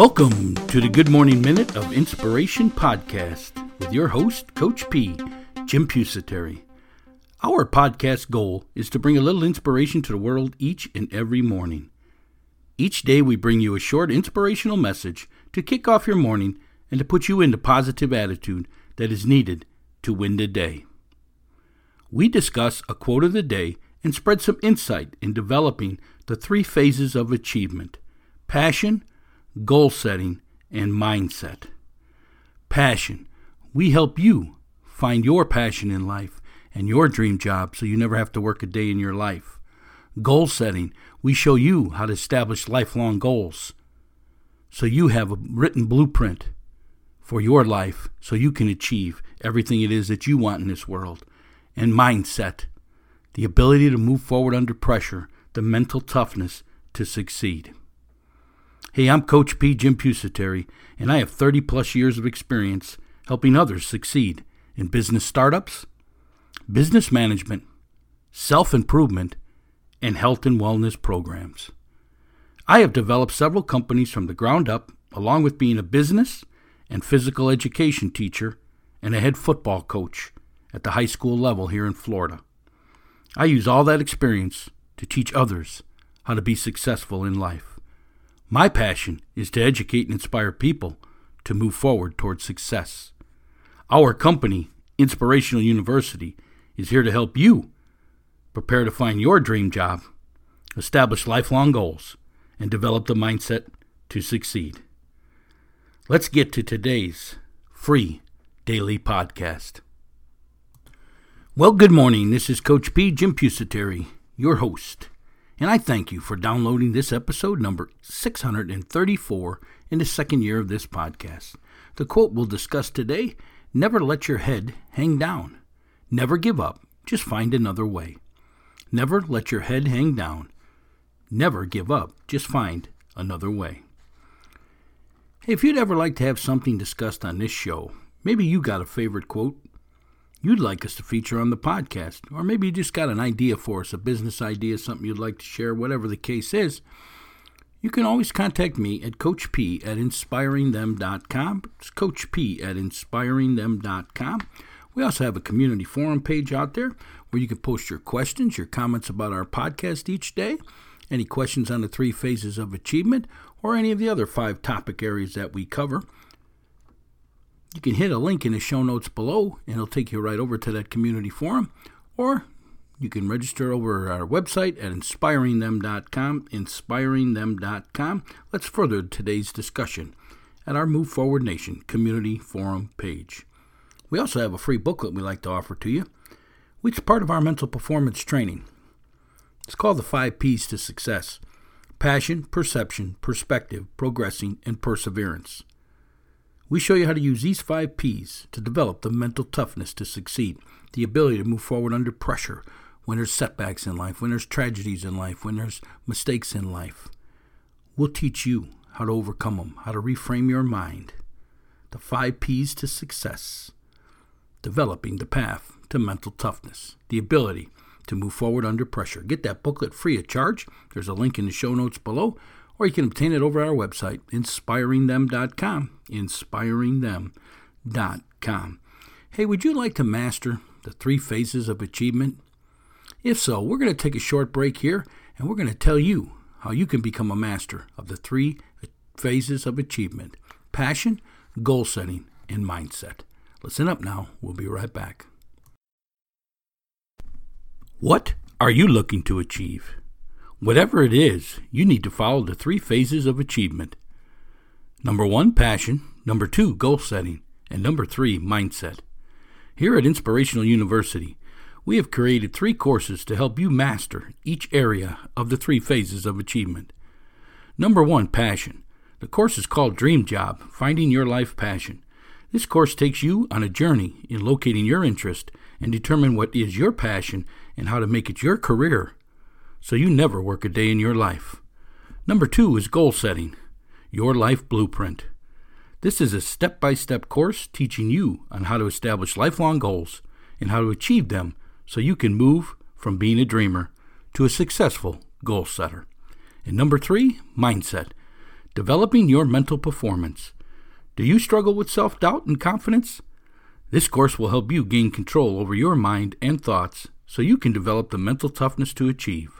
Welcome to the Good Morning Minute of Inspiration podcast with your host, Coach P, Jim Pusateri. Our podcast goal is to bring a little inspiration to the world each and every morning. Each day, we bring you a short inspirational message to kick off your morning and to put you in the positive attitude that is needed to win the day. We discuss a quote of the day and spread some insight in developing the three phases of achievement passion, goal setting, and mindset. Passion. We help you find your passion in life and your dream job so you never have to work a day in your life. Goal setting. We show you how to establish lifelong goals so you have a written blueprint for your life so you can achieve everything it is that you want in this world. And mindset. The ability to move forward under pressure, the mental toughness to succeed. Hey, I'm Coach P. Jim Pusateri, and I have 30 plus years of experience helping others succeed in business startups, business management, self improvement, and health and wellness programs. I have developed several companies from the ground up, along with being a business and physical education teacher and a head football coach at the high school level here in Florida. I use all that experience to teach others how to be successful in life. My passion is to educate and inspire people to move forward towards success. Our company, Inspirational University, is here to help you prepare to find your dream job, establish lifelong goals, and develop the mindset to succeed. Let's get to today's free daily podcast. Well, good morning. This is Coach P. Jim Pusateri, your host and I thank you for downloading this episode number 634 in the second year of this podcast. The quote we'll discuss today Never let your head hang down. Never give up. Just find another way. Never let your head hang down. Never give up. Just find another way. If you'd ever like to have something discussed on this show, maybe you got a favorite quote you'd like us to feature on the podcast. Or maybe you just got an idea for us, a business idea, something you'd like to share, whatever the case is. You can always contact me at Coach P at inspiringthem.com. It's Coach P at inspiringthem.com. We also have a community forum page out there where you can post your questions, your comments about our podcast each day, any questions on the three phases of achievement, or any of the other five topic areas that we cover. You can hit a link in the show notes below, and it'll take you right over to that community forum. Or you can register over our website at inspiringthem.com. Inspiringthem.com. Let's further today's discussion at our Move Forward Nation community forum page. We also have a free booklet we like to offer to you, which is part of our mental performance training. It's called the Five P's to Success Passion, Perception, Perspective, Progressing, and Perseverance. We show you how to use these five P's to develop the mental toughness to succeed, the ability to move forward under pressure when there's setbacks in life, when there's tragedies in life, when there's mistakes in life. We'll teach you how to overcome them, how to reframe your mind. The five P's to success. Developing the path to mental toughness, the ability to move forward under pressure. Get that booklet free of charge. There's a link in the show notes below or you can obtain it over our website, inspiringthem.com. Inspiringthem.com. Hey, would you like to master the three phases of achievement? If so, we're going to take a short break here and we're going to tell you how you can become a master of the three uh, phases of achievement passion, goal setting, and mindset. Listen up now. We'll be right back. What are you looking to achieve? Whatever it is, you need to follow the three phases of achievement. Number one, passion. Number two, goal setting. And number three, mindset. Here at Inspirational University, we have created three courses to help you master each area of the three phases of achievement. Number one, passion. The course is called Dream Job Finding Your Life Passion. This course takes you on a journey in locating your interest and determine what is your passion and how to make it your career so you never work a day in your life. Number two is goal setting, your life blueprint. This is a step by step course teaching you on how to establish lifelong goals and how to achieve them so you can move from being a dreamer to a successful goal setter. And number three, mindset. Developing Your Mental Performance. Do you struggle with self doubt and confidence? This course will help you gain control over your mind and thoughts so you can develop the mental toughness to achieve.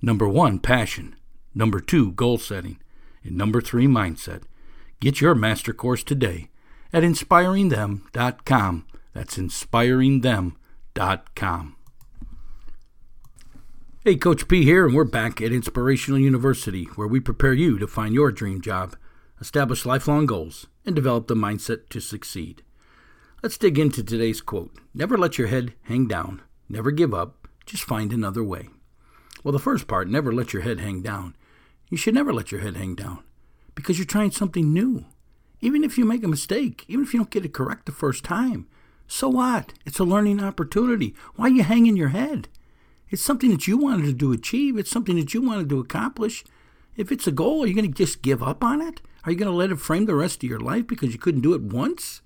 Number one, passion. Number two, goal setting. And number three, mindset. Get your master course today at inspiringthem.com. That's inspiringthem.com. Hey, Coach P here, and we're back at Inspirational University, where we prepare you to find your dream job, establish lifelong goals, and develop the mindset to succeed. Let's dig into today's quote Never let your head hang down, never give up, just find another way. Well, the first part, never let your head hang down. You should never let your head hang down because you're trying something new. Even if you make a mistake, even if you don't get it correct the first time, so what? It's a learning opportunity. Why are you hanging your head? It's something that you wanted to achieve. It's something that you wanted to accomplish. If it's a goal, are you going to just give up on it? Are you going to let it frame the rest of your life because you couldn't do it once?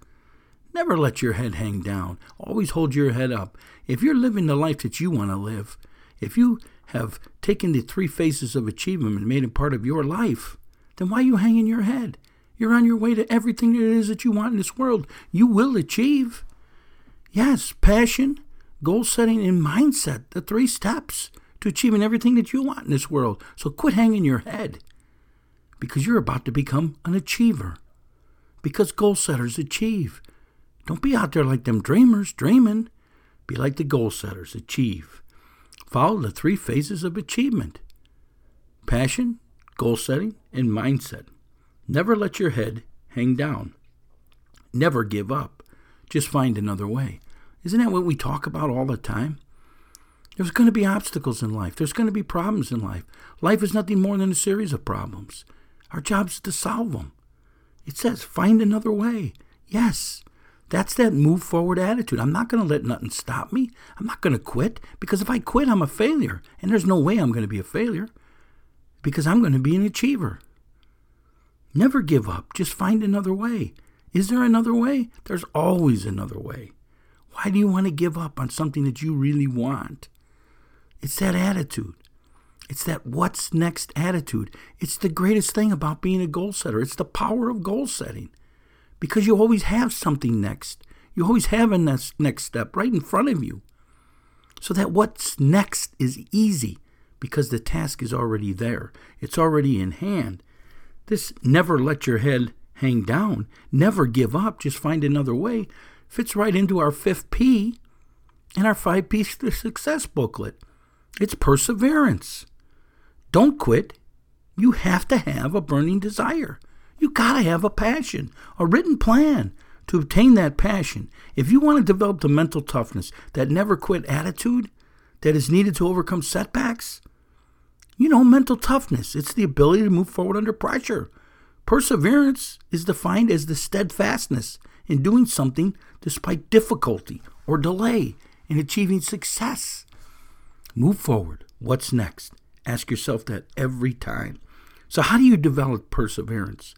Never let your head hang down. Always hold your head up. If you're living the life that you want to live, if you have taken the three phases of achievement and made it part of your life, then why are you hanging your head? You're on your way to everything it is that you want in this world. You will achieve. Yes, passion, goal setting, and mindset, the three steps to achieving everything that you want in this world. So quit hanging your head because you're about to become an achiever. Because goal setters achieve. Don't be out there like them dreamers dreaming. Be like the goal setters, achieve. Follow the three phases of achievement passion, goal setting, and mindset. Never let your head hang down. Never give up. Just find another way. Isn't that what we talk about all the time? There's going to be obstacles in life. There's going to be problems in life. Life is nothing more than a series of problems. Our job is to solve them. It says, find another way. Yes, that's that move forward attitude. I'm not going to let nothing stop me. I'm not going to quit because if I quit, I'm a failure. And there's no way I'm going to be a failure because I'm going to be an achiever. Never give up. Just find another way. Is there another way? There's always another way. Why do you want to give up on something that you really want? It's that attitude. It's that what's next attitude. It's the greatest thing about being a goal setter. It's the power of goal setting because you always have something next. You always have a next, next step right in front of you. So that what's next is easy because the task is already there, it's already in hand. This never let your head hang down, never give up, just find another way fits right into our fifth P in our five P's to success booklet. It's perseverance. Don't quit. You have to have a burning desire. You got to have a passion, a written plan to obtain that passion. If you want to develop the mental toughness, that never quit attitude that is needed to overcome setbacks, you know, mental toughness, it's the ability to move forward under pressure. Perseverance is defined as the steadfastness in doing something despite difficulty or delay in achieving success. Move forward. What's next? Ask yourself that every time. So, how do you develop perseverance?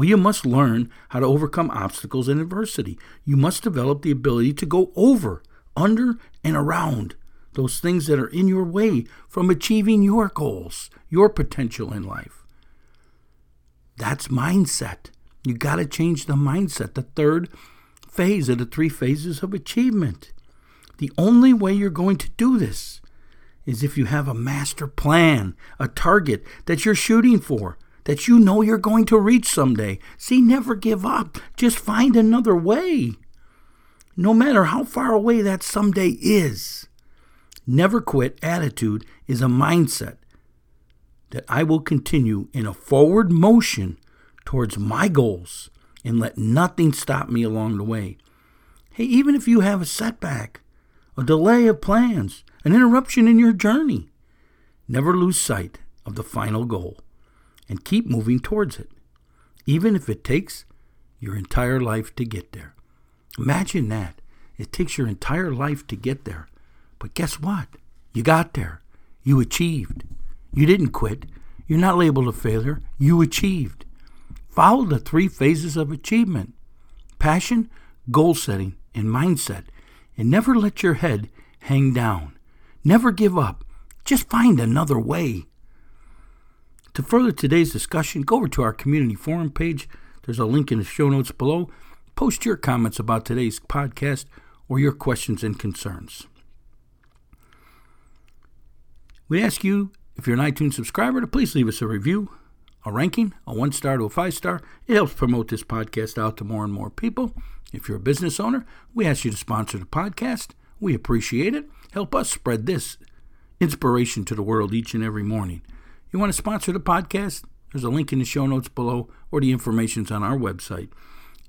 Well, you must learn how to overcome obstacles and adversity. You must develop the ability to go over, under, and around those things that are in your way from achieving your goals, your potential in life. That's mindset. You got to change the mindset. The third phase of the three phases of achievement. The only way you're going to do this is if you have a master plan, a target that you're shooting for, that you know you're going to reach someday. See, never give up. Just find another way. No matter how far away that someday is. Never quit attitude is a mindset that I will continue in a forward motion towards my goals and let nothing stop me along the way. Hey, even if you have a setback, a delay of plans, an interruption in your journey, never lose sight of the final goal and keep moving towards it. even if it takes your entire life to get there. Imagine that. It takes your entire life to get there. But guess what? You got there. You achieved. You didn't quit. You're not labeled a failure. You achieved. Follow the three phases of achievement passion, goal setting, and mindset. And never let your head hang down. Never give up. Just find another way. To further today's discussion, go over to our community forum page. There's a link in the show notes below. Post your comments about today's podcast or your questions and concerns. We ask you, if you're an iTunes subscriber, to please leave us a review, a ranking, a one star to a five star. It helps promote this podcast out to more and more people. If you're a business owner, we ask you to sponsor the podcast. We appreciate it. Help us spread this inspiration to the world each and every morning. You want to sponsor the podcast? There's a link in the show notes below, or the information's on our website.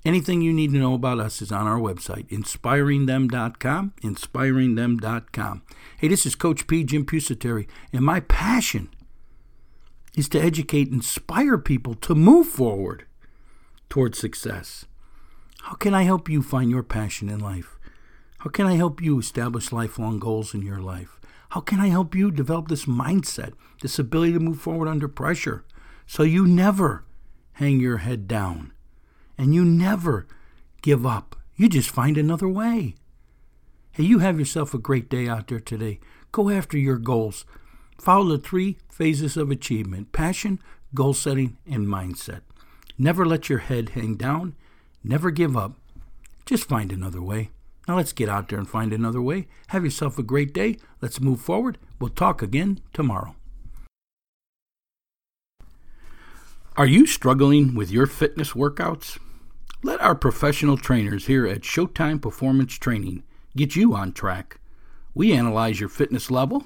Anything you need to know about us is on our website, inspiringthem.com, inspiringthem.com. Hey, this is Coach P, Jim Pusateri, and my passion is to educate, inspire people to move forward towards success. How can I help you find your passion in life? How can I help you establish lifelong goals in your life? How can I help you develop this mindset, this ability to move forward under pressure, so you never hang your head down? and you never give up. You just find another way. Hey, you have yourself a great day out there today. Go after your goals. Follow the three phases of achievement passion, goal setting, and mindset. Never let your head hang down. Never give up. Just find another way. Now let's get out there and find another way. Have yourself a great day. Let's move forward. We'll talk again tomorrow. Are you struggling with your fitness workouts? Let our professional trainers here at Showtime Performance Training get you on track. We analyze your fitness level,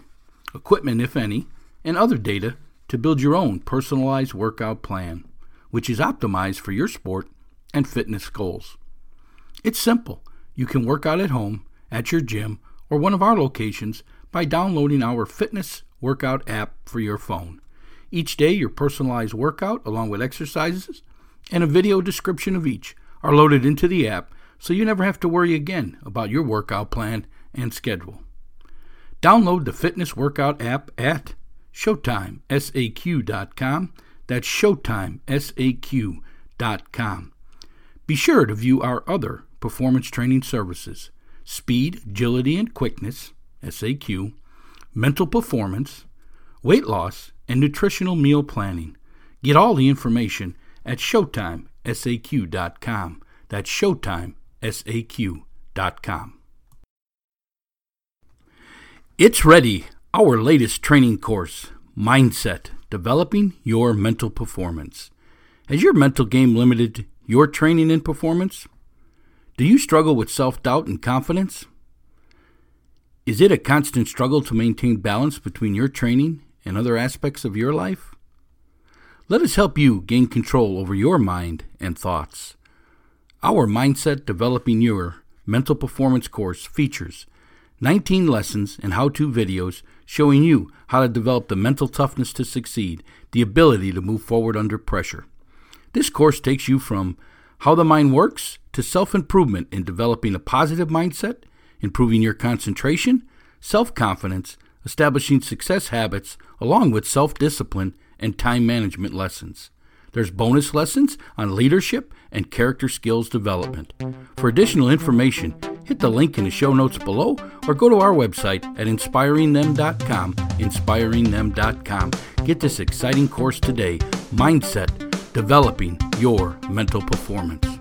equipment, if any, and other data to build your own personalized workout plan, which is optimized for your sport and fitness goals. It's simple. You can work out at home, at your gym, or one of our locations by downloading our fitness workout app for your phone. Each day, your personalized workout, along with exercises and a video description of each, are loaded into the app so you never have to worry again about your workout plan and schedule. Download the fitness workout app at ShowtimeSAQ.com. That's ShowtimeSAQ.com. Be sure to view our other performance training services speed, agility, and quickness, SAQ, mental performance, weight loss, and nutritional meal planning. Get all the information at Showtime SAQ.com. That's Showtime, SAQ.com. It's ready, our latest training course, Mindset Developing Your Mental Performance. Has your mental game limited your training and performance? Do you struggle with self doubt and confidence? Is it a constant struggle to maintain balance between your training and other aspects of your life? Let us help you gain control over your mind and thoughts. Our Mindset Developing Your Mental Performance course features 19 lessons and how to videos showing you how to develop the mental toughness to succeed, the ability to move forward under pressure. This course takes you from how the mind works to self improvement in developing a positive mindset, improving your concentration, self confidence, establishing success habits, along with self discipline and time management lessons. There's bonus lessons on leadership and character skills development. For additional information, hit the link in the show notes below or go to our website at inspiringthem.com, inspiringthem.com. Get this exciting course today, Mindset Developing Your Mental Performance.